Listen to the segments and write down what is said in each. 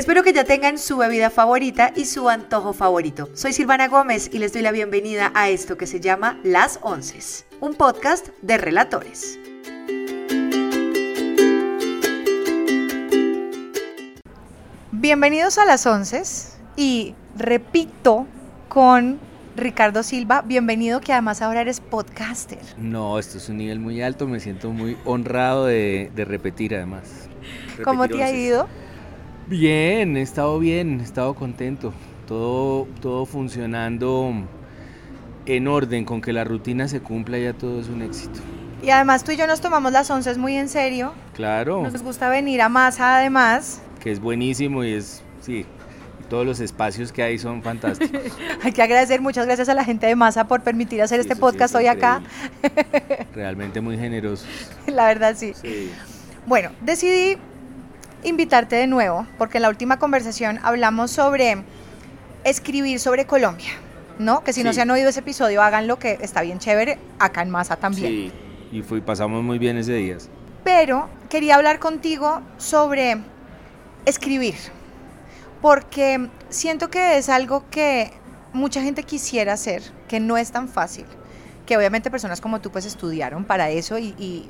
Espero que ya tengan su bebida favorita y su antojo favorito. Soy Silvana Gómez y les doy la bienvenida a esto que se llama Las Onces, un podcast de relatores. Bienvenidos a Las Onces y repito con Ricardo Silva, bienvenido que además ahora eres podcaster. No, esto es un nivel muy alto, me siento muy honrado de, de repetir además. ¿Cómo te ha ido? Bien, he estado bien, he estado contento. Todo, todo funcionando en orden, con que la rutina se cumpla ya todo es un éxito. Y además tú y yo nos tomamos las onces muy en serio. Claro, Nos gusta venir a masa además. que es buenísimo y es, sí, todos los espacios que hay son fantásticos. Hay que agradecer, muchas gracias a la gente de Masa por permitir hacer este sí podcast es hoy acá. Realmente muy generosos. La verdad sí. Sí. Bueno, decidí invitarte de nuevo porque en la última conversación hablamos sobre escribir sobre Colombia, ¿no? Que si no se han oído ese episodio, háganlo que está bien chévere acá en Masa también. Sí, y fui, pasamos muy bien ese día. Pero quería hablar contigo sobre escribir, porque siento que es algo que mucha gente quisiera hacer, que no es tan fácil, que obviamente personas como tú pues estudiaron para eso y, y-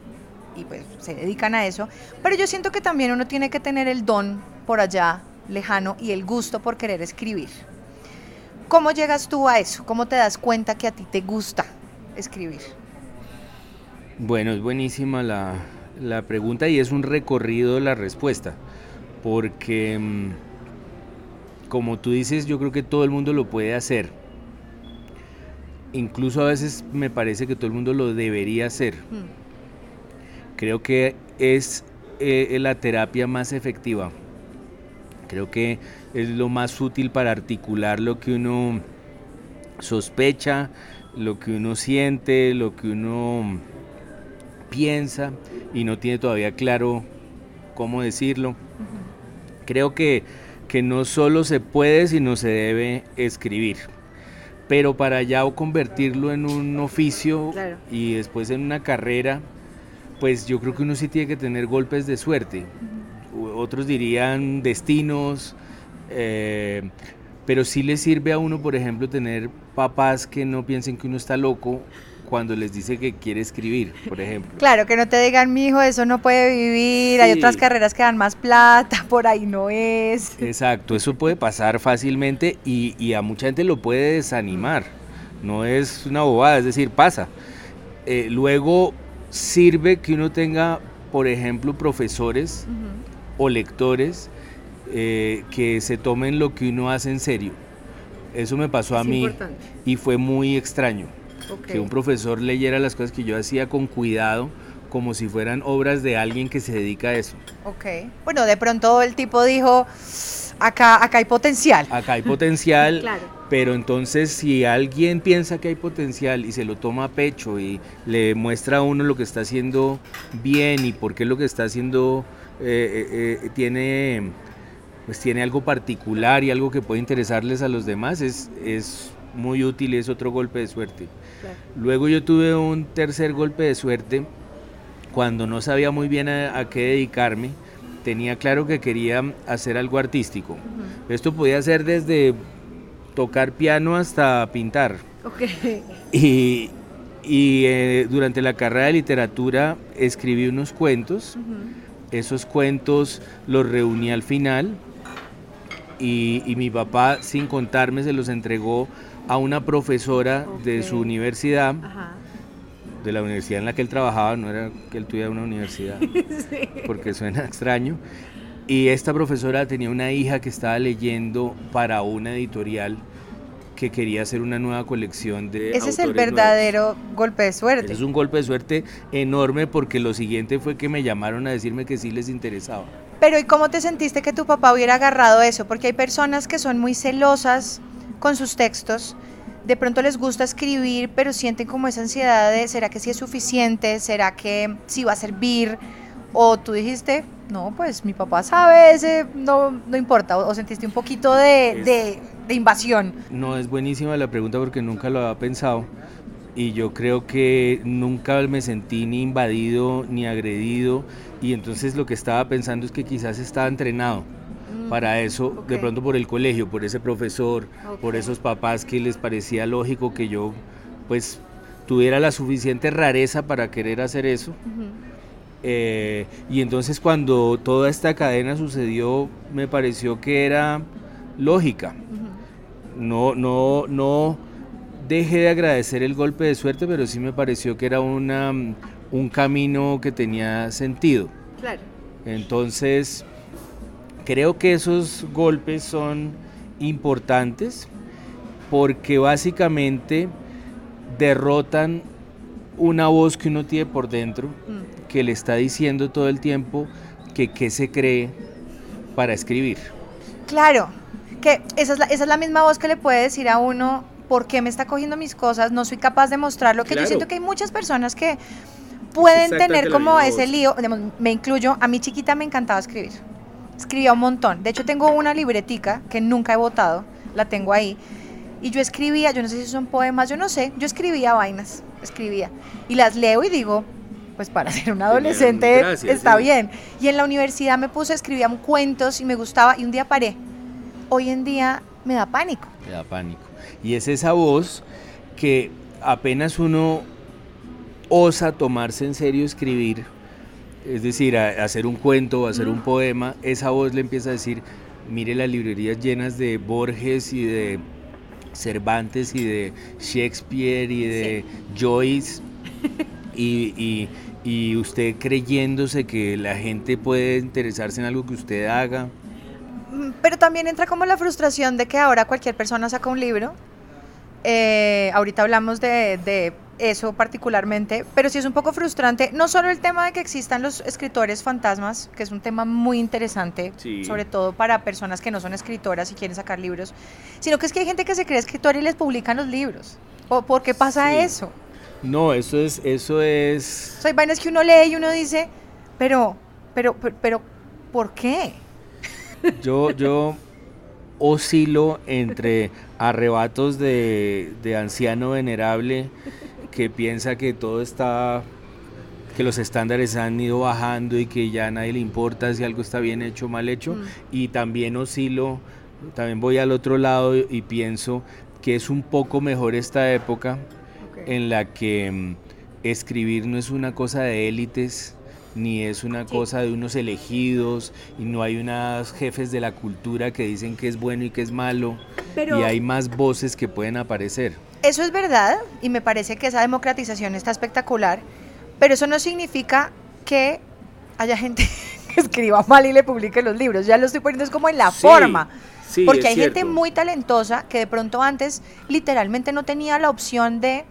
y, pues se dedican a eso, pero yo siento que también uno tiene que tener el don por allá lejano y el gusto por querer escribir. ¿Cómo llegas tú a eso? ¿Cómo te das cuenta que a ti te gusta escribir? Bueno, es buenísima la, la pregunta y es un recorrido de la respuesta, porque mm, como tú dices, yo creo que todo el mundo lo puede hacer. Incluso a veces me parece que todo el mundo lo debería hacer. Mm. Creo que es eh, la terapia más efectiva. Creo que es lo más útil para articular lo que uno sospecha, lo que uno siente, lo que uno piensa y no tiene todavía claro cómo decirlo. Creo que, que no solo se puede, sino se debe escribir. Pero para ya o convertirlo en un oficio Claro. y después en una carrera, pues yo creo que uno sí tiene que tener golpes de suerte. Otros dirían destinos, eh, pero sí le sirve a uno, por ejemplo, tener papás que no piensen que uno está loco cuando les dice que quiere escribir, por ejemplo. Claro, que no te digan, mi hijo, eso no puede vivir, hay otras carreras que dan más plata, por ahí no es. Exacto, eso puede pasar fácilmente y, y a mucha gente lo puede desanimar. No es una bobada, es decir, pasa. Eh, luego sirve que uno tenga, por ejemplo, profesores o lectores eh, que se tomen lo que uno hace en serio. Eso me pasó a Es mí importante. y fue muy extraño. Que un profesor leyera las cosas que yo hacía con cuidado, como si fueran obras de alguien que se dedica a eso. Ok. Bueno, de pronto el tipo dijo, acá, acá hay potencial. Acá hay potencial, Claro. Pero entonces si alguien piensa que hay potencial y se lo toma a pecho y le muestra a uno lo que está haciendo bien y por qué lo que está haciendo eh, eh, eh, tiene, pues tiene algo particular y algo que puede interesarles a los demás, es, es muy útil y es otro golpe de suerte. Luego yo tuve un tercer golpe de suerte cuando no sabía muy bien a, a qué dedicarme. Tenía claro que quería hacer algo artístico. Esto podía ser desde tocar piano hasta pintar. Ok. Y, y, eh, durante la carrera de literatura escribí unos cuentos. Esos cuentos los reuní al final y, y mi papá, sin contarme, se los entregó a una profesora de su universidad, Ajá. de la universidad en la que él trabajaba, no era que él tuviera una universidad, porque suena extraño. Y esta profesora tenía una hija que estaba leyendo para una editorial que quería hacer una nueva colección de... Ese es el verdadero golpe de suerte. Es un golpe de suerte enorme porque lo siguiente fue que me llamaron a decirme que sí les interesaba. Pero ¿y cómo te sentiste que tu papá hubiera agarrado eso? Porque hay personas que son muy celosas con sus textos, de pronto les gusta escribir, pero sienten como esa ansiedad de, ¿será que sí es suficiente? ¿Será que sí va a servir? O tú dijiste, no, pues mi papá sabe, ese no, no importa, o, sentiste un poquito de, de, invasión. No, es buenísima la pregunta porque nunca lo había pensado. Y yo creo que nunca me sentí ni invadido ni agredido. Y entonces lo que estaba pensando es que quizás estaba entrenado mm, para eso, de pronto por el colegio, por ese profesor, por esos papás que les parecía lógico que yo pues tuviera la suficiente rareza para querer hacer eso. Eh, y entonces cuando toda esta cadena sucedió, me pareció que era lógica. No, no, no dejé de agradecer el golpe de suerte, pero sí me pareció que era una, un camino que tenía sentido. Claro. Entonces, creo que esos golpes son importantes porque básicamente derrotan una voz que uno tiene por dentro mm. Que le está diciendo todo el tiempo que qué se cree para escribir. Claro, que esa es, la, esa es la misma voz que le puede decir a uno por qué me está cogiendo mis cosas, no soy capaz de mostrarlo, que yo siento que hay muchas personas que pueden tener como ese lío, me incluyo, a mi chiquita me encantaba escribir, escribía un montón, de hecho tengo una libretica que nunca he votado, la tengo ahí, y yo escribía, yo no sé si son poemas, yo no sé, yo escribía vainas, escribía. Y las leo y digo, pues para ser un adolescente está bien. Y en la universidad me puse, escribía cuentos y me gustaba y un día paré. Hoy en día me da pánico. Me da pánico. Y es esa voz que apenas uno osa tomarse en serio escribir, es decir, hacer un cuento o hacer un poema, esa voz le empieza a decir, mire las librerías llenas de Borges y de Cervantes y de Shakespeare y de Joyce y, usted creyéndose que la gente puede interesarse en algo que usted haga. Pero también entra como la frustración de que ahora cualquier persona saca un libro. Eh, ahorita hablamos de eso particularmente, pero sí es un poco frustrante, no solo el tema de que existan los escritores fantasmas, que es un tema muy interesante, sobre todo para personas que no son escritoras y quieren sacar libros, sino que es que hay gente que se cree escritora y les publican los libros. ¿Por qué pasa eso? No, eso es, eso es... O sea, hay vainas que uno lee y uno dice, pero, pero, pero, ¿por qué? Yo, yo oscilo entre arrebatos de, de anciano venerable que piensa que todo está, que los estándares han ido bajando y que ya a nadie le importa si algo está bien hecho o mal hecho. Mm. Y también oscilo, también voy al otro lado y pienso que es un poco mejor esta época en la que mm, escribir no es una cosa de élites, ni es una cosa de unos elegidos y no hay unos jefes de la cultura que dicen que es bueno y que es malo y hay más voces que pueden aparecer. Eso es verdad y me parece que esa democratización está espectacular, pero eso no significa que haya gente que escriba mal y le publique los libros. Ya lo estoy poniendo es como en la forma. porque hay gente muy talentosa que de pronto antes literalmente no tenía la opción de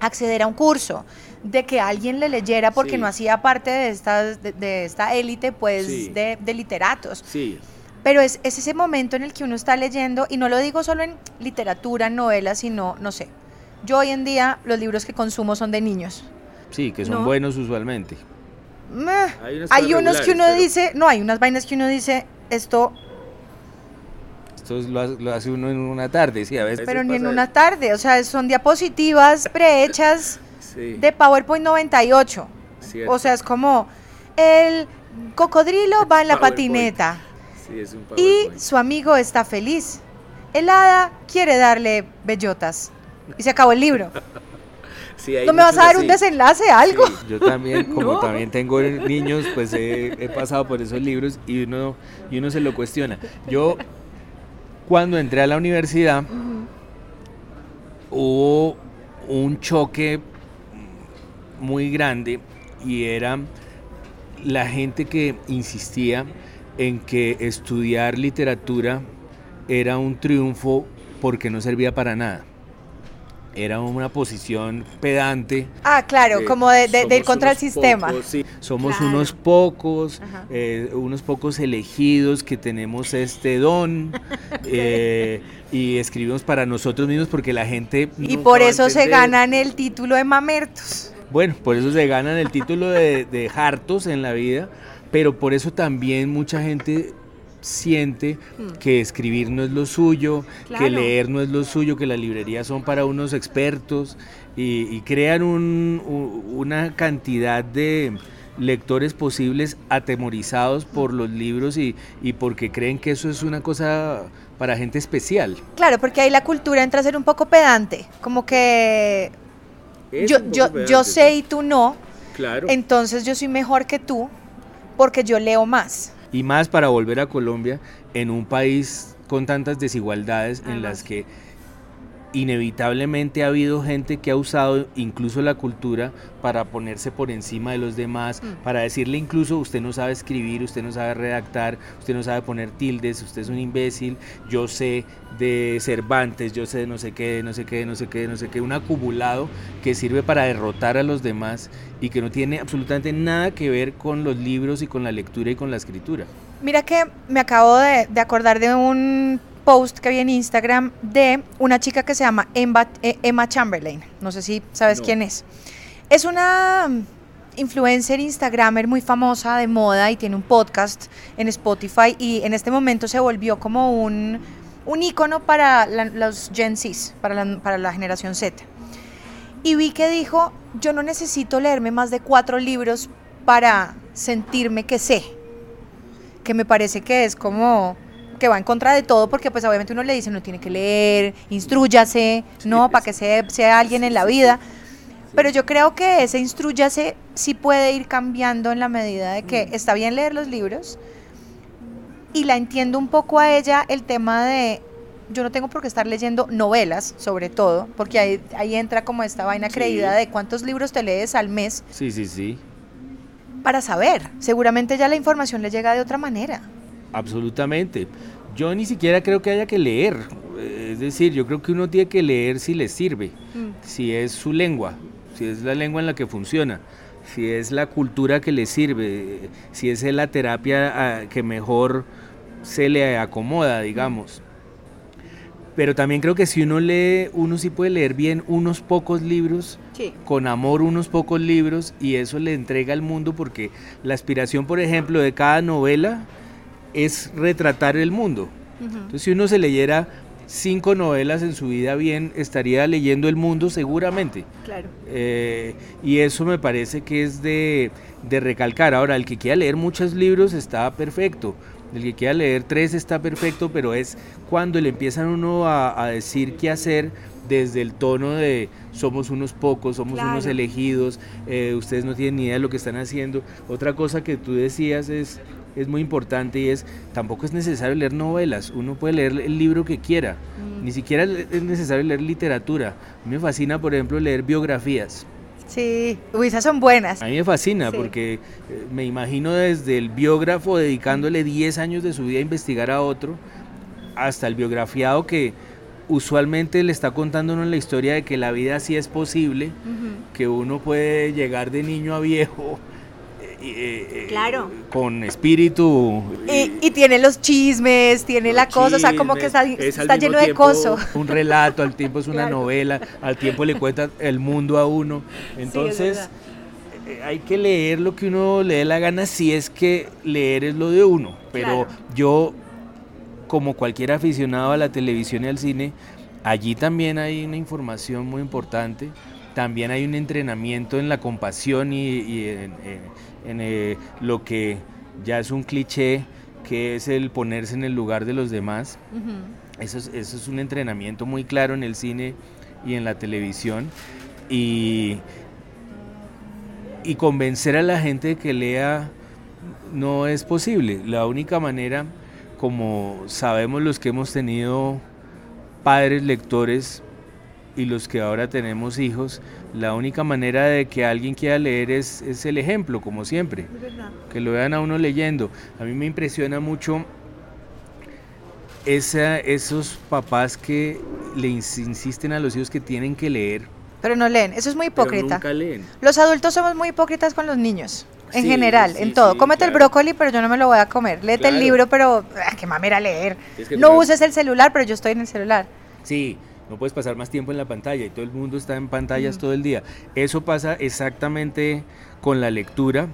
acceder a un curso, de que alguien le leyera porque no hacía parte de esta, de, esta élite pues de, de literatos. Sí. Pero es, ese momento en el que uno está leyendo, y no lo digo solo en literatura, novelas, sino, no sé, yo hoy en día los libros que consumo son de niños. Sí, que son buenos usualmente. hay, unos que uno dice, no, hay unas vainas que uno dice, esto... Esto lo, hace uno en una tarde, sí, a veces. Pero ni en una tarde, o sea, son diapositivas prehechas de PowerPoint 98. O sea, es como el cocodrilo va en la patineta y su amigo está feliz. El hada quiere darle bellotas. Y se acabó el libro. ¿No me vas a dar un desenlace, algo? yo también, como también tengo niños, pues he, pasado por esos libros y uno, y uno se lo cuestiona. Yo, cuando entré a la universidad, hubo un choque muy grande y era la gente que insistía en que estudiar literatura era un triunfo porque no servía para nada. Era una posición pedante. Ah, claro, Eh, como de, de- de ir somos contra el sistema. pocos, sí, somos Claro. unos pocos, eh, unos pocos elegidos que tenemos este don eh, y escribimos para nosotros mismos porque la gente... Y por eso se ganan el título de mamertos. Bueno, por eso se ganan el título de, de hartos en la vida, pero por eso también mucha gente siente que escribir no es lo suyo, que leer no es lo suyo, que las librerías son para unos expertos y, y crean un- u- una cantidad de lectores posibles atemorizados por los libros y, y porque creen que eso es una cosa para gente especial. Claro, porque ahí la cultura entra a ser un poco pedante, como que yo, yo, yo sé y tú no, Claro. entonces yo soy mejor que tú porque yo leo más. Y más para volver a Colombia en un país con tantas desigualdades en las que inevitablemente ha habido gente que ha usado incluso la cultura para ponerse por encima de los demás, Mm. para decirle incluso usted no sabe escribir, usted no sabe redactar, usted no sabe poner tildes, usted es un imbécil, yo sé de Cervantes, yo sé de no sé qué, de no sé qué, de no sé qué, de no sé qué, un acumulado que sirve para derrotar a los demás y que no tiene absolutamente nada que ver con los libros y con la lectura y con la escritura. Mira que me acabo de, de acordar de un post que vi en Instagram de una chica que se llama Emma, eh, Emma Chamberlain. No sé si sabes No. quién es. Es una mm, influencer instagramer muy famosa de moda y tiene un podcast en Spotify y en este momento se volvió como un, un ícono para la- los Gen Zs, para la, para la generación Z. Y vi que dijo, yo no necesito leerme más de cuatro libros para sentirme que sé que me parece que es como que va en contra de todo porque pues obviamente uno le dice no tiene que leer, instruyase, no, para que sea, sea alguien en la vida. Pero yo creo que ese instruyase sí puede ir cambiando en la medida de que está bien leer los libros y la entiendo un poco a ella el tema de yo no tengo por qué estar leyendo novelas, sobre todo, porque ahí, ahí entra como esta vaina Sí. creída de cuántos libros te lees al mes Sí, sí, sí. para saber. Seguramente ya la información le llega de otra manera. Absolutamente. Yo ni siquiera creo que haya que leer. Es decir, yo creo que uno tiene que leer si le sirve, si es su lengua, si es la lengua en la que funciona, si es la cultura que le sirve, si es la terapia ah, que mejor se le acomoda, digamos. Pero también creo que si uno lee, uno sí puede leer bien unos pocos libros Sí. con amor unos pocos libros y eso le entrega al mundo porque la aspiración, por ejemplo, de cada novela es retratar el mundo. Entonces, si uno se leyera cinco novelas en su vida bien, estaría leyendo el mundo seguramente. Claro. Eh, y eso me parece que es de, de recalcar. Ahora, el que quiera leer muchos libros está perfecto. El que quiera leer tres está perfecto, pero es cuando le empiezan uno a, a decir qué hacer desde el tono de somos unos pocos, somos unos elegidos, eh, ustedes no tienen ni idea de lo que están haciendo. Otra cosa que tú decías es, es muy importante y es, tampoco es necesario leer novelas, uno puede leer el libro que quiera, ni siquiera es necesario leer literatura. A mí me fascina, por ejemplo, leer biografías. Sí, uy, esas son buenas. A mí me fascina Sí. porque eh, me imagino desde el biógrafo dedicándole 10 años de su vida a investigar a otro, hasta el biografiado que usualmente le está contando uno la historia de que la vida sí es posible, que uno puede llegar de niño a viejo. Eh, eh, Claro. Con espíritu. Y, y tiene los chismes, tiene la cosa, o sea, como que está, es está lleno de coso. Un relato, al tiempo es una Claro. novela, al tiempo le cuenta el mundo a uno. Entonces, eh, hay que leer lo que uno le dé la gana si es que leer es lo de uno. Pero Claro. yo, como cualquier aficionado a la televisión y al cine, allí también hay una información muy importante. También hay un entrenamiento en la compasión y, y en, en- en, eh, lo que ya es un cliché, que es el ponerse en el lugar de los demás. Eso es, eso es un entrenamiento muy claro en el cine y en la televisión. Y, y convencer a la gente de que lea no es posible. La única manera, como sabemos los que hemos tenido padres lectores y los que ahora tenemos hijos, la única manera de que alguien quiera leer es, es el ejemplo, como siempre que lo vean a uno leyendo. A mí me impresiona mucho esa, esos papás que le insisten a los hijos que tienen que leer. Pero no leen, eso es muy hipócrita. nunca leen. Los adultos somos muy hipócritas con los niños. En general, en todo. Cómete el brócoli, pero yo no me lo voy a comer. Léete el libro, pero ah, qué mamera leer. no uses el celular, pero yo estoy en el celular. Sí, no puedes pasar más tiempo en la pantalla y todo el mundo está en pantallas todo el día. Eso pasa exactamente con la lectura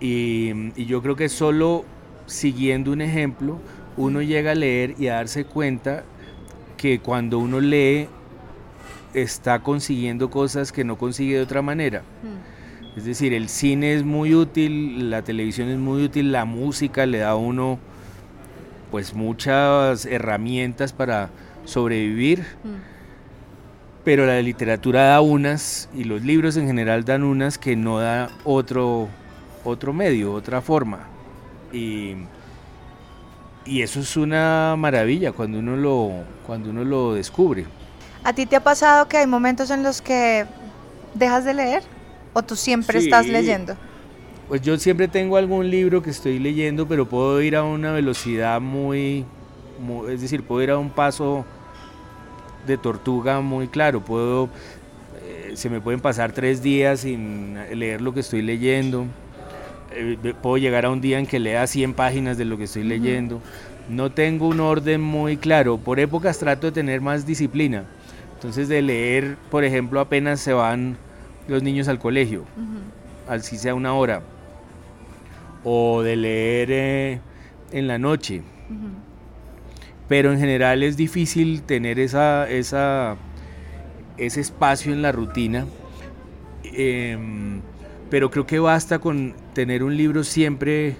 y, y yo creo que solo siguiendo un ejemplo uno llega a leer y a darse cuenta que cuando uno lee está consiguiendo cosas que no consigue de otra manera. Mm. Es decir, el cine es muy útil, la televisión es muy útil, la música le da a uno pues muchas herramientas para sobrevivir, mm. pero la literatura da unas y los libros en general dan unas que no da otro, otro medio, otra forma. Y y eso es una maravilla cuando uno lo, cuando uno lo descubre. ¿A ti te ha pasado que hay momentos en los que dejas de leer o tú siempre estás leyendo? Pues yo siempre tengo algún libro que estoy leyendo, pero puedo ir a una velocidad muy, es decir, puedo ir a un paso de tortuga muy claro. Puedo, eh, se me pueden pasar tres días sin leer lo que estoy leyendo. Eh, puedo llegar a un día en que lea 100 páginas de lo que estoy leyendo. No tengo un orden muy claro. Por épocas trato de tener más disciplina. Entonces de leer, por ejemplo, apenas se van los niños al colegio, al si sea una hora. O de leer eh, en la noche. Pero en general es difícil tener esa, esa, ese espacio en la rutina. Em, pero creo que basta con tener un libro siempre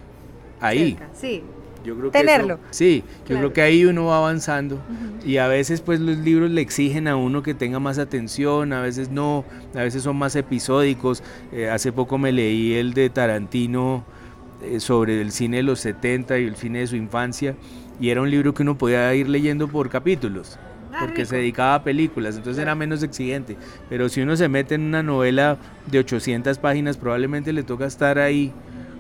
ahí. sí. Yo creo Tenerlo. Que sí, yo creo que ahí uno va avanzando y a veces pues los libros le exigen a uno que tenga más atención, a veces no, a veces son más episódicos. Eh, hace poco me leí el de Tarantino eh, sobre el cine de los 70 y el cine de su infancia y era un libro que uno podía ir leyendo por capítulos porque se dedicaba a películas, entonces era menos exigente. Pero si uno se mete en una novela de 800 páginas, probablemente le toca estar ahí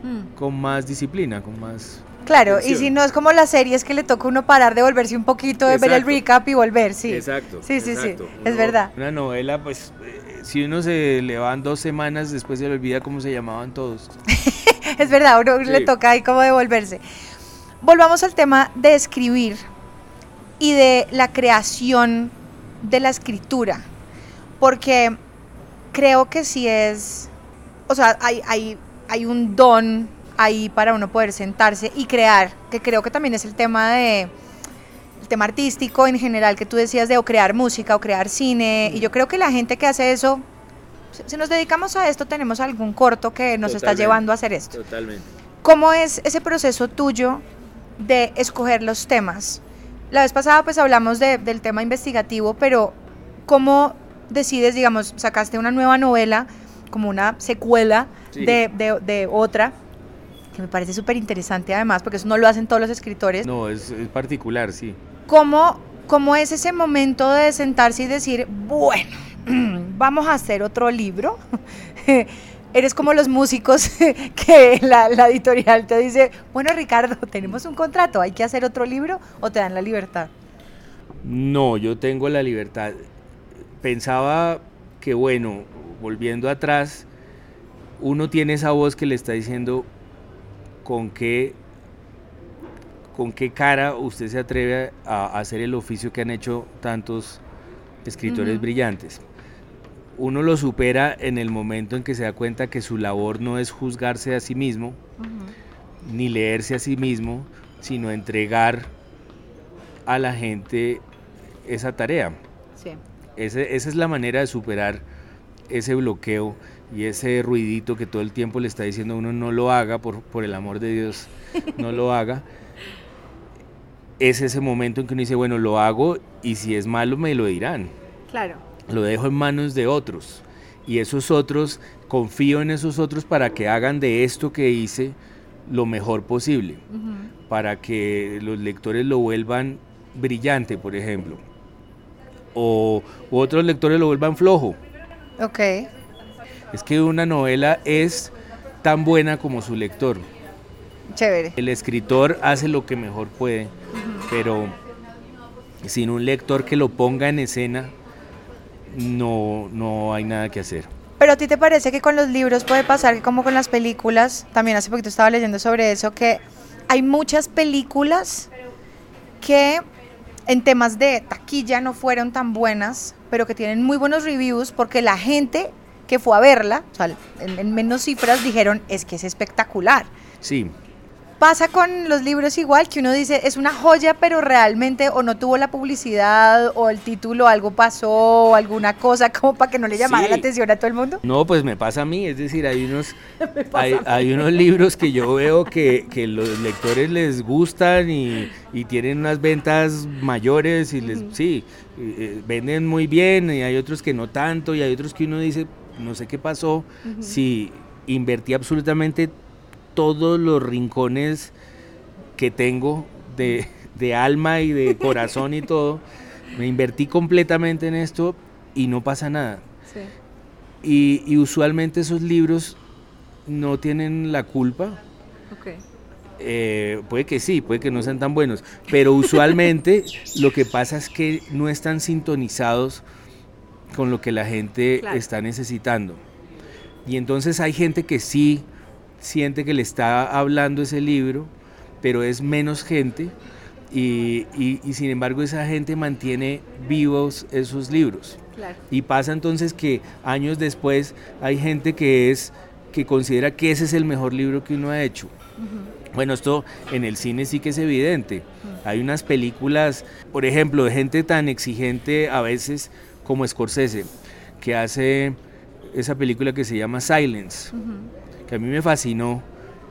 mm. con más disciplina, con más... Claro, y si no es como las series que le toca uno parar de volverse un poquito, de ver el recap y volver, sí. Exacto. Sí, sí, sí, es verdad. Una novela, pues, eh, si uno se le van dos semanas, después se le olvida cómo se llamaban todos. es verdad, a uno le toca ahí como devolverse. Volvamos al tema de escribir y de la creación de la escritura, porque creo que sí es, o sea, hay, hay, hay un don ahí para uno poder sentarse y crear, que creo que también es el tema de el tema artístico en general que tú decías de o crear música o crear cine y yo creo que la gente que hace eso si nos dedicamos a esto tenemos algún corto que nos está llevando a hacer esto. Totalmente. ¿Cómo es ese proceso tuyo de escoger los temas? La vez pasada pues hablamos del tema investigativo, pero ¿cómo decides, digamos, sacaste una nueva novela como una secuela de, otra? Que me parece súper interesante además, porque eso no lo hacen todos los escritores. No, es, particular, sí. ¿Cómo, ¿Cómo es ese momento de sentarse y decir, bueno, vamos a hacer otro libro? eres como los músicos que la, editorial te dice, bueno Ricardo, tenemos un contrato, hay que hacer otro libro o te dan la libertad. No, yo tengo la libertad. Pensaba que bueno, volviendo atrás, uno tiene esa voz que le está diciendo con qué, con qué cara usted se atreve a hacer el oficio que han hecho tantos escritores brillantes uno lo supera en el momento en que se da cuenta que su labor no es juzgarse a sí mismo, ni leerse a sí mismo, sino entregar a la gente esa tarea. esa es la manera de superar ese bloqueo y ese ruidito que todo el tiempo le está diciendo a uno no lo haga, por, por el amor de Dios, no lo haga. Es ese momento en que uno dice, bueno, lo hago y si es malo me lo dirán. Claro lo dejo en manos de otros. Y esos otros, confío en esos otros para que hagan de esto que hice lo mejor posible, para que los lectores lo vuelvan brillante, por ejemplo, o otros lectores lo vuelvan flojo. Ok. Es que una novela es tan buena como su lector. Chévere. El escritor hace lo que mejor puede, pero sin un lector que lo ponga en escena, no, no hay nada que hacer. Pero a ti te parece que con los libros puede pasar que como con las películas, también hace poquito estaba leyendo sobre eso, que hay muchas películas que en temas de taquilla no fueron tan buenas, pero que tienen muy buenos reviews porque la gente que fue a verla, o sea, en, en menos cifras dijeron, es que es espectacular. Sí, Pasa con los libros igual, que uno dice, es una joya, pero realmente o no tuvo la publicidad o el título, algo pasó, o alguna cosa como para que no le llamara Sí. la atención a todo el mundo. No, pues me pasa a mí, es decir, hay unos, hay, hay unos libros que yo veo que, que los lectores les gustan y, y tienen unas ventas mayores y les, sí, eh, eh, venden muy bien y hay otros que no tanto y hay otros que uno dice, no sé qué pasó, si invertí absolutamente todos los rincones que tengo de, de alma y de corazón y todo, me invertí completamente en esto y no pasa nada. Y, y usualmente esos libros no tienen la culpa. Eh, puede que sí, puede que no sean tan buenos, pero usualmente lo que pasa es que no están sintonizados con lo que la gente Claro. está necesitando. Y entonces hay gente que sí siente que le está hablando ese libro, pero es menos gente y, y- y sin embargo esa gente mantiene vivos esos libros. Claro. Y pasa entonces que años después hay gente que es que considera que ese es el mejor libro que uno ha hecho. Bueno, esto en el cine sí que es evidente. Hay unas películas, por ejemplo, de gente tan exigente a veces como Scorsese, que hace esa película que se llama Silence, que a mí me fascinó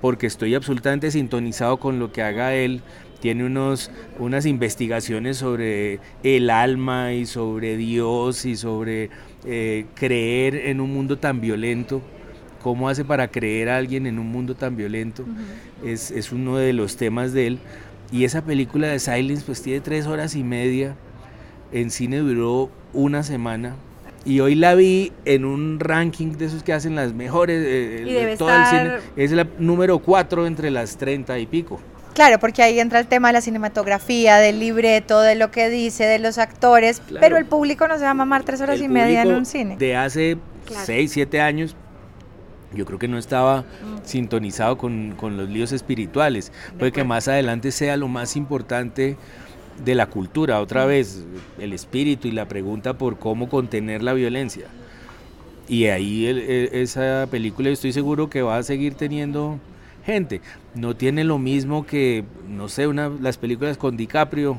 porque estoy absolutamente sintonizado con lo que haga él. Tiene unos, unas investigaciones sobre el alma y sobre Dios y sobre eh, creer en un mundo tan violento. ¿Cómo hace para creer a alguien en un mundo tan violento? es, es uno de los temas de él. Y esa película de Silence pues tiene tres horas y media. En cine duró una semana. Y hoy la vi en un ranking de esos que hacen las mejores eh, Y de todo el cine. Es la número cuatro entre las treinta y pico. Claro, porque ahí entra el tema de la cinematografía, del libreto, de lo que dice, de los actores, Claro. pero el público no se va a mamar tres horas El y media en un cine. De hace Claro. seis, siete años, yo creo que no estaba sintonizado con, con los líos espirituales. Puede que más adelante sea lo más importante de la cultura, otra vez, el espíritu y la pregunta por cómo contener la violencia. Y ahí el- esa película estoy seguro que va a seguir teniendo gente. No tiene lo mismo que, no sé, una, las películas con DiCaprio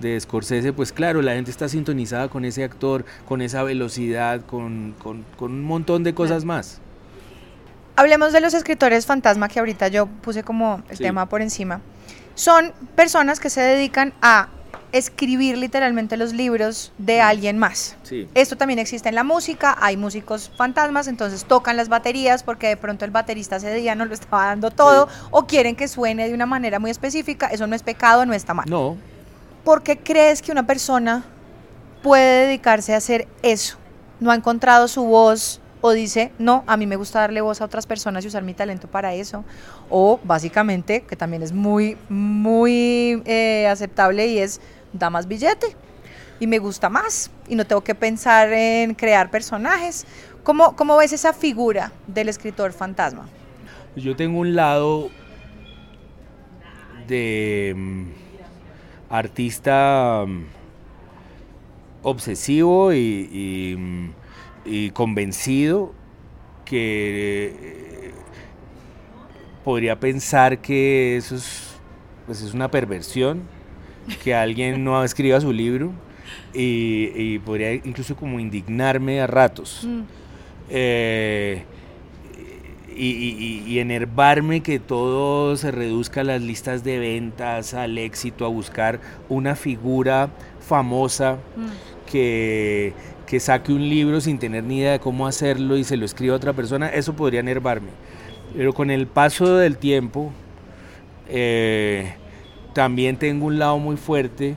de Scorsese, pues claro, la gente está sintonizada con ese actor, con esa velocidad, con, con- con un montón de cosas más. Hablemos de los escritores fantasma que ahorita yo puse como el Sí. tema por encima. Son personas que se dedican a escribir literalmente los libros de alguien más. Sí. Esto también existe en la música, hay músicos fantasmas, entonces tocan las baterías porque de pronto el baterista ese día no lo estaba dando todo o quieren que suene de una manera muy específica, eso no es pecado, no está mal. No, ¿Por qué crees que una persona puede dedicarse a hacer eso? ¿No ha encontrado su voz o dice, no, a mí me gusta darle voz a otras personas y usar mi talento para eso? O básicamente, que también es muy, muy eh, aceptable y es, da más billete y me gusta más y no tengo que pensar en crear personajes. ¿Cómo, cómo ves esa figura del escritor fantasma? yo tengo un lado de mm, artista mm, obsesivo y, mm, y convencido que eh, podría pensar que eso es, pues es una perversión, que alguien no escriba su libro y, y podría incluso como indignarme a ratos. Eh, y, y- y- y enervarme que todo se reduzca a las listas de ventas, al éxito, a buscar una figura famosa que, que saque un libro sin tener ni idea de cómo hacerlo y se lo escriba a otra persona, eso podría enervarme. Pero con el paso del tiempo, eh, también tengo un lado muy fuerte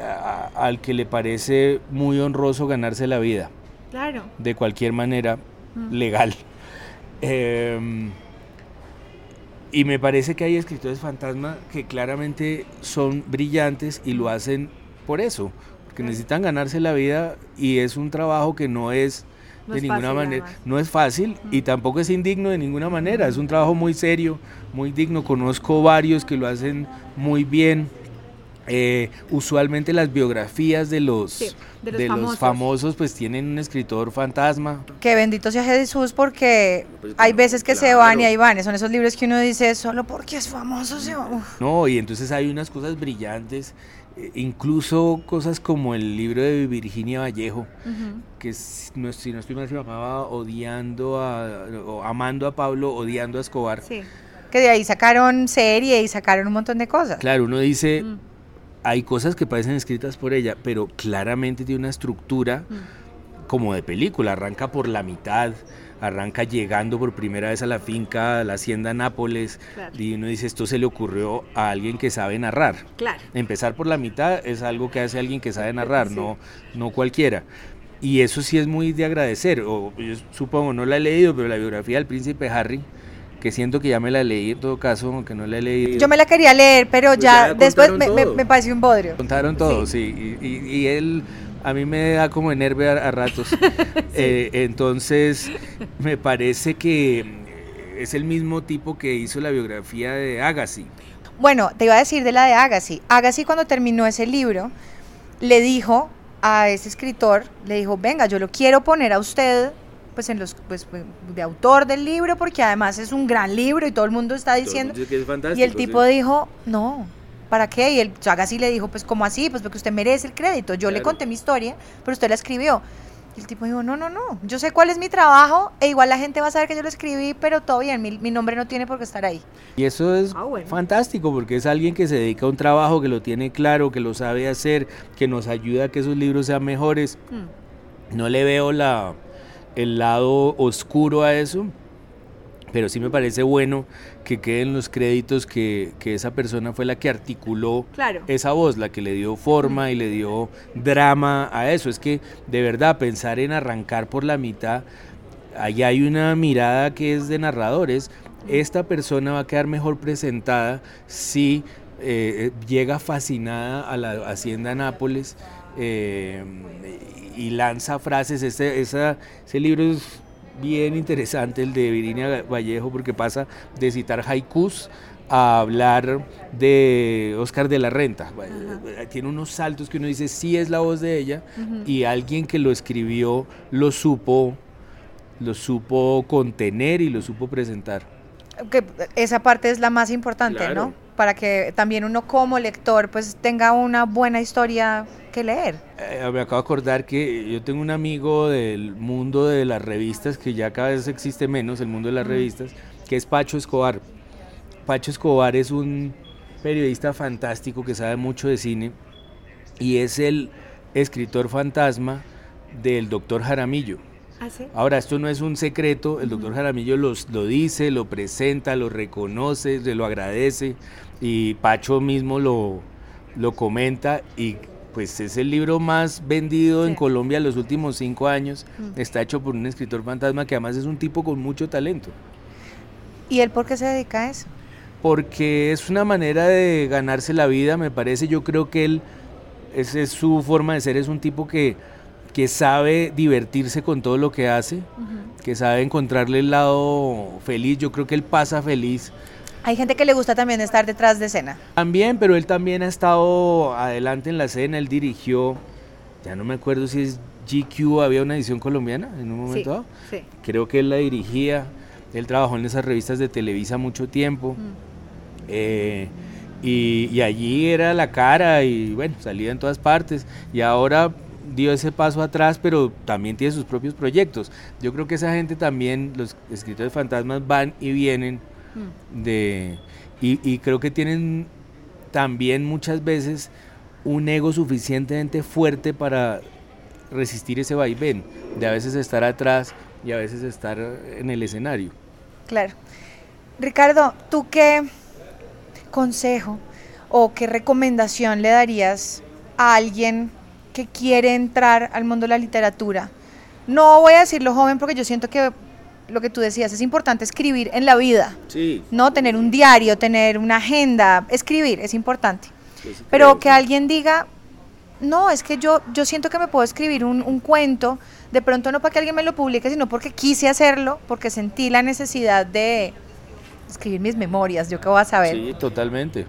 a- al que le parece muy honroso ganarse la vida Claro. de cualquier manera legal. Em, y me parece que hay escritores fantasma que claramente son brillantes y lo hacen por eso, porque necesitan ganarse la vida y es un trabajo que no es de ninguna manera, no es fácil y tampoco es indigno de ninguna manera, es un trabajo muy serio, muy digno, conozco varios que lo hacen muy bien. Eh, usualmente las biografías de los, de, los, famosos. los, famosos. pues tienen un escritor fantasma. Que bendito sea Jesús porque pues, hay veces que se van y ahí van. Son esos libros que uno dice solo porque es famoso se va. No, y entonces hay unas cosas brillantes incluso cosas como el libro de Virginia Vallejo, que no, si no estoy mal se llamaba Odiando a, o Amando a Pablo, Odiando a Escobar. Sí. Que de ahí sacaron serie y sacaron un montón de cosas. Claro, uno dice, hay cosas que parecen escritas por ella, pero claramente tiene una estructura como de película, arranca por la mitad arranca llegando por primera vez a la finca, a la hacienda Nápoles, y uno dice, esto se le ocurrió a alguien que sabe narrar. Claro. Empezar por la mitad es algo que hace alguien que sabe narrar, no, no cualquiera. Y eso sí es muy de agradecer, o yo supongo, no la he leído, pero la biografía del príncipe Harry, que siento que ya me la leí en todo caso, aunque no la he leído. Yo me la quería leer, pero pues ya, después me, me, pareció un bodrio. Contaron todo, sí, y, y él a mí me da como enerve a, ratos. Eh, entonces, me parece que es el mismo tipo que hizo la biografía de Agassi. Bueno, te iba a decir de la de Agassi. Agassi cuando terminó ese libro, le dijo a ese escritor, le dijo, venga, yo lo quiero poner a usted pues en los pues, de autor del libro porque además es un gran libro y todo el mundo está diciendo y el tipo dijo no ¿para qué? Y el así le dijo, pues, ¿cómo así? Pues porque usted merece el crédito. Yo le conté mi historia, pero usted la escribió. Y el tipo dijo, no, no, no, yo sé cuál es mi trabajo e igual la gente va a saber que yo lo escribí, pero todo bien, mi, nombre no tiene por qué estar ahí. Y eso es ah, fantástico porque es alguien que se dedica a un trabajo, que lo tiene claro, que lo sabe hacer, que nos ayuda a que esos libros sean mejores. Mm. No le veo la, el lado oscuro a eso pero sí me parece bueno que queden los créditos que, esa persona fue la que articuló esa voz, la que le dio forma y le dio drama a eso. Es que de verdad pensar en arrancar por la mitad, ahí hay una mirada que es de narradores. Esta persona va a quedar mejor presentada si eh, llega fascinada a la hacienda Nápoles eh, y lanza frases. Este, ese libro es bien interesante el de Virginia Vallejo porque pasa de citar haikus a hablar de Oscar de la Renta. Tiene unos saltos que uno dice, sí es la voz de ella, y alguien que lo escribió lo supo, lo supo contener y lo supo presentar. Que esa parte es la más importante, ¿no? Para que también uno como lector pues tenga una buena historia leer. Eh, me acabo de acordar que yo tengo un amigo del mundo de las revistas, que ya cada vez existe menos el mundo de las revistas, que es Pacho Escobar. Pacho Escobar es un periodista fantástico que sabe mucho de cine y es el escritor fantasma del doctor Jaramillo. ¿Ah, Ahora, esto no es un secreto, el doctor Jaramillo los, lo dice, lo presenta, lo reconoce, se lo agradece y Pacho mismo lo, lo comenta y pues es el libro más vendido en Colombia en los últimos cinco años. Mm. Está hecho por un escritor fantasma que además es un tipo con mucho talento. ¿Y él por qué se dedica a eso? Porque es una manera de ganarse la vida, me parece. Yo creo que él, esa es su forma de ser, es un tipo que, que sabe divertirse con todo lo que hace, que sabe encontrarle el lado feliz. Yo creo que él pasa feliz hay gente que le gusta también estar detrás de escena. También, pero él también ha estado adelante en la escena, él dirigió, ya no me acuerdo si es GQ, había una edición colombiana en un momento sí, Creo que él la dirigía, él trabajó en esas revistas de Televisa mucho tiempo. Mm. Eh, y, y, allí era la cara y bueno, salía en todas partes. Y ahora dio ese paso atrás, pero también tiene sus propios proyectos. Yo creo que esa gente también, los escritores fantasmas van y vienen de, y, creo que tienen también muchas veces un ego suficientemente fuerte para resistir ese vaivén, de a veces estar atrás y a veces estar en el escenario. Claro. Ricardo, ¿tú qué consejo o qué recomendación le darías a alguien que quiere entrar al mundo de la literatura? No voy a decirlo joven porque yo siento que lo que tú decías, es importante escribir en la vida. Sí. No tener un diario, tener una agenda, escribir es importante. Pero que alguien diga, no, es que yo, yo siento que me puedo escribir un, un cuento, de pronto no para que alguien me lo publique, sino porque quise hacerlo, porque sentí la necesidad de escribir mis memorias, yo qué voy a saber. Sí, totalmente.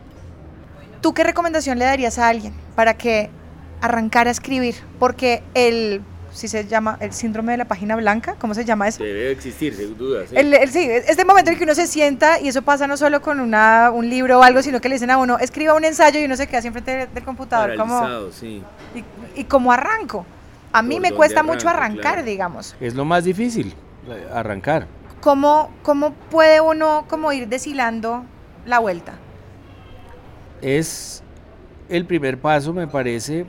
¿Tú qué recomendación le darías a alguien para que arrancara a escribir? Porque el, si se llama el síndrome de la página blanca, ¿cómo se llama eso? Debe existir, sin duda. Sí. El, el- sí, este momento en el que uno se sienta, y eso pasa no solo con una, un libro o algo, sino que le dicen a uno, escriba un ensayo y uno se queda siempre del, del computador. Como, Paralizado, sí. y, y como arranco. A mí ¿Por me cuesta mucho arrancar, Claro. digamos. Es lo más difícil, arrancar. ¿Cómo, ¿Cómo puede uno como ir deshilando la vuelta? Es el primer paso, me parece,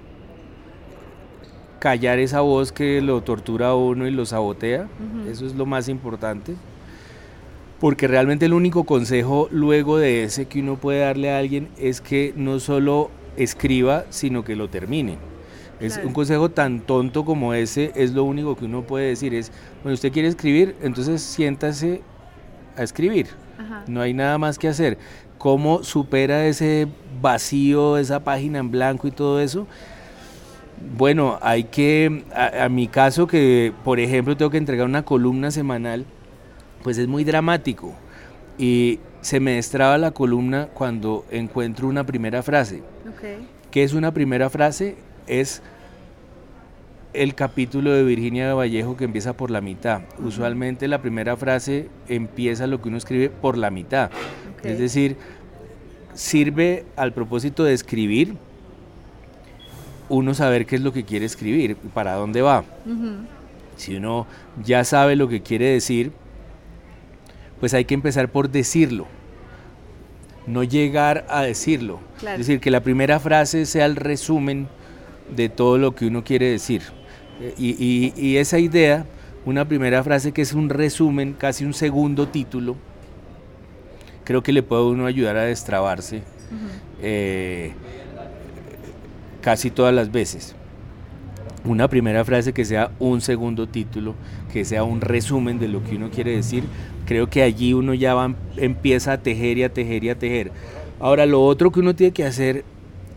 callar esa voz que lo tortura a uno y lo sabotea. Eso es lo más importante. Porque realmente el único consejo luego de ese que uno puede darle a alguien es que no solo escriba, sino que lo termine. Es Claro. un consejo tan tonto como ese, es lo único que uno puede decir. Es, bueno, usted quiere escribir, entonces siéntase a escribir. No hay nada más que hacer. ¿Cómo supera ese vacío, esa página en blanco y todo eso? Bueno, hay que, a, a mi caso que, por ejemplo, tengo que entregar una columna semanal, pues es muy dramático. Y se me destraba la columna cuando encuentro una primera frase. ¿Qué es una primera frase? Es el capítulo de Virginia Vallejo que empieza por la mitad. Usualmente la primera frase empieza lo que uno escribe por la mitad. Es decir, sirve al propósito de escribir, uno saber qué es lo que quiere escribir, y para dónde va. Si uno ya sabe lo que quiere decir, pues hay que empezar por decirlo, no llegar a decirlo. Claro. Es decir, que la primera frase sea el resumen de todo lo que uno quiere decir. Eh, Y, y- y esa idea, una primera frase que es un resumen, casi un segundo título, creo que le puede a uno ayudar a destrabarse eh, casi todas las veces. Una primera frase que sea un segundo título, que sea un resumen de lo que uno quiere decir, creo que allí uno ya va, empieza a tejer y a tejer y a tejer. Ahora, lo otro que uno tiene que hacer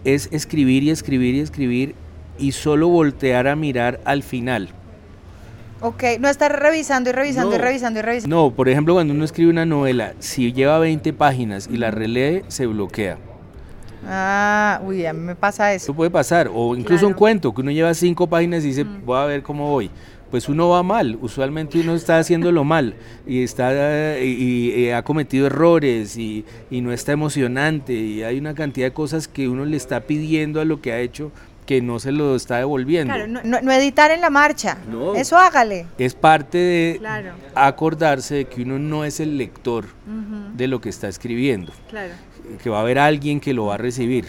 es escribir y escribir y escribir y solo voltear a mirar al final. Ok, no estar revisando y revisando y revisando y revisando. No, por ejemplo, cuando uno escribe una novela, si lleva 20 páginas y la relee, se bloquea. Ah, uy, a mí me pasa eso. Eso puede pasar, o incluso un Claro. cuento, que uno lleva cinco páginas y dice, voy a ver cómo voy. Pues uno va mal, usualmente uno está haciéndolo mal y, está, y, y ha cometido errores y, y no está emocionante y hay una cantidad de cosas que uno le está pidiendo a lo que ha hecho que no se lo está devolviendo. Claro, no, no- no editar en la marcha. No. Eso hágale. Es parte de Claro. acordarse de que uno no es el lector de lo que está escribiendo. Claro. Que va a haber alguien que lo va a recibir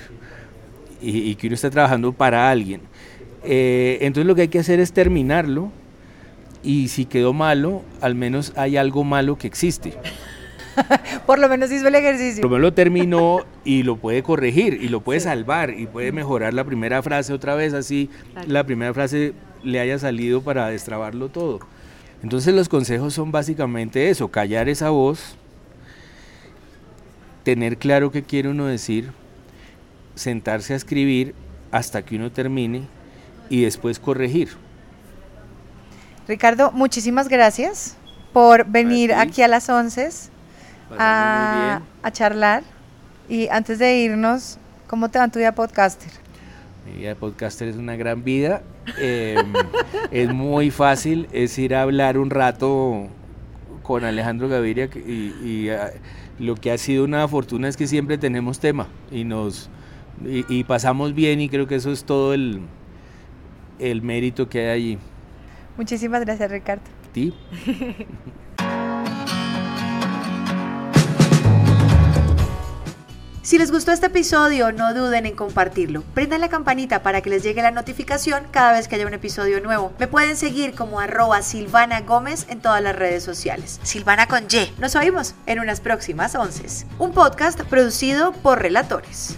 y, y que uno está trabajando para alguien. Eh, entonces lo que hay que hacer es terminarlo y si quedó malo, al menos hay algo malo que existe. Por lo menos hizo el Por ejercicio. lo menos lo terminó y lo puede corregir y lo puede salvar y puede mejorar la primera frase otra vez, así la primera frase le haya salido para destrabarlo todo. Entonces los consejos son básicamente eso, callar esa voz, tener claro qué quiere uno decir, sentarse a escribir hasta que uno termine y después corregir. Ricardo, muchísimas gracias por venir aquí a las 11 Pasarlo muy a, charlar. Y antes de irnos, ¿cómo te va en tu vida podcaster? Mi vida de podcaster es una gran vida. eh, es muy fácil, es ir a hablar un rato con Alejandro Gaviria y, ah, lo que ha sido una fortuna es que siempre tenemos tema y nos y, y pasamos bien y creo que eso es todo el, el mérito que hay allí. Muchísimas gracias, Ricardo. ¿A ti? Si les gustó este episodio, no duden en compartirlo. Prendan la campanita para que les llegue la notificación cada vez que haya un episodio nuevo. Me pueden seguir como arroba Silvana Gómez en todas las redes sociales. Silvana con Y. Nos oímos en unas próximas once. Un podcast producido por Relatores.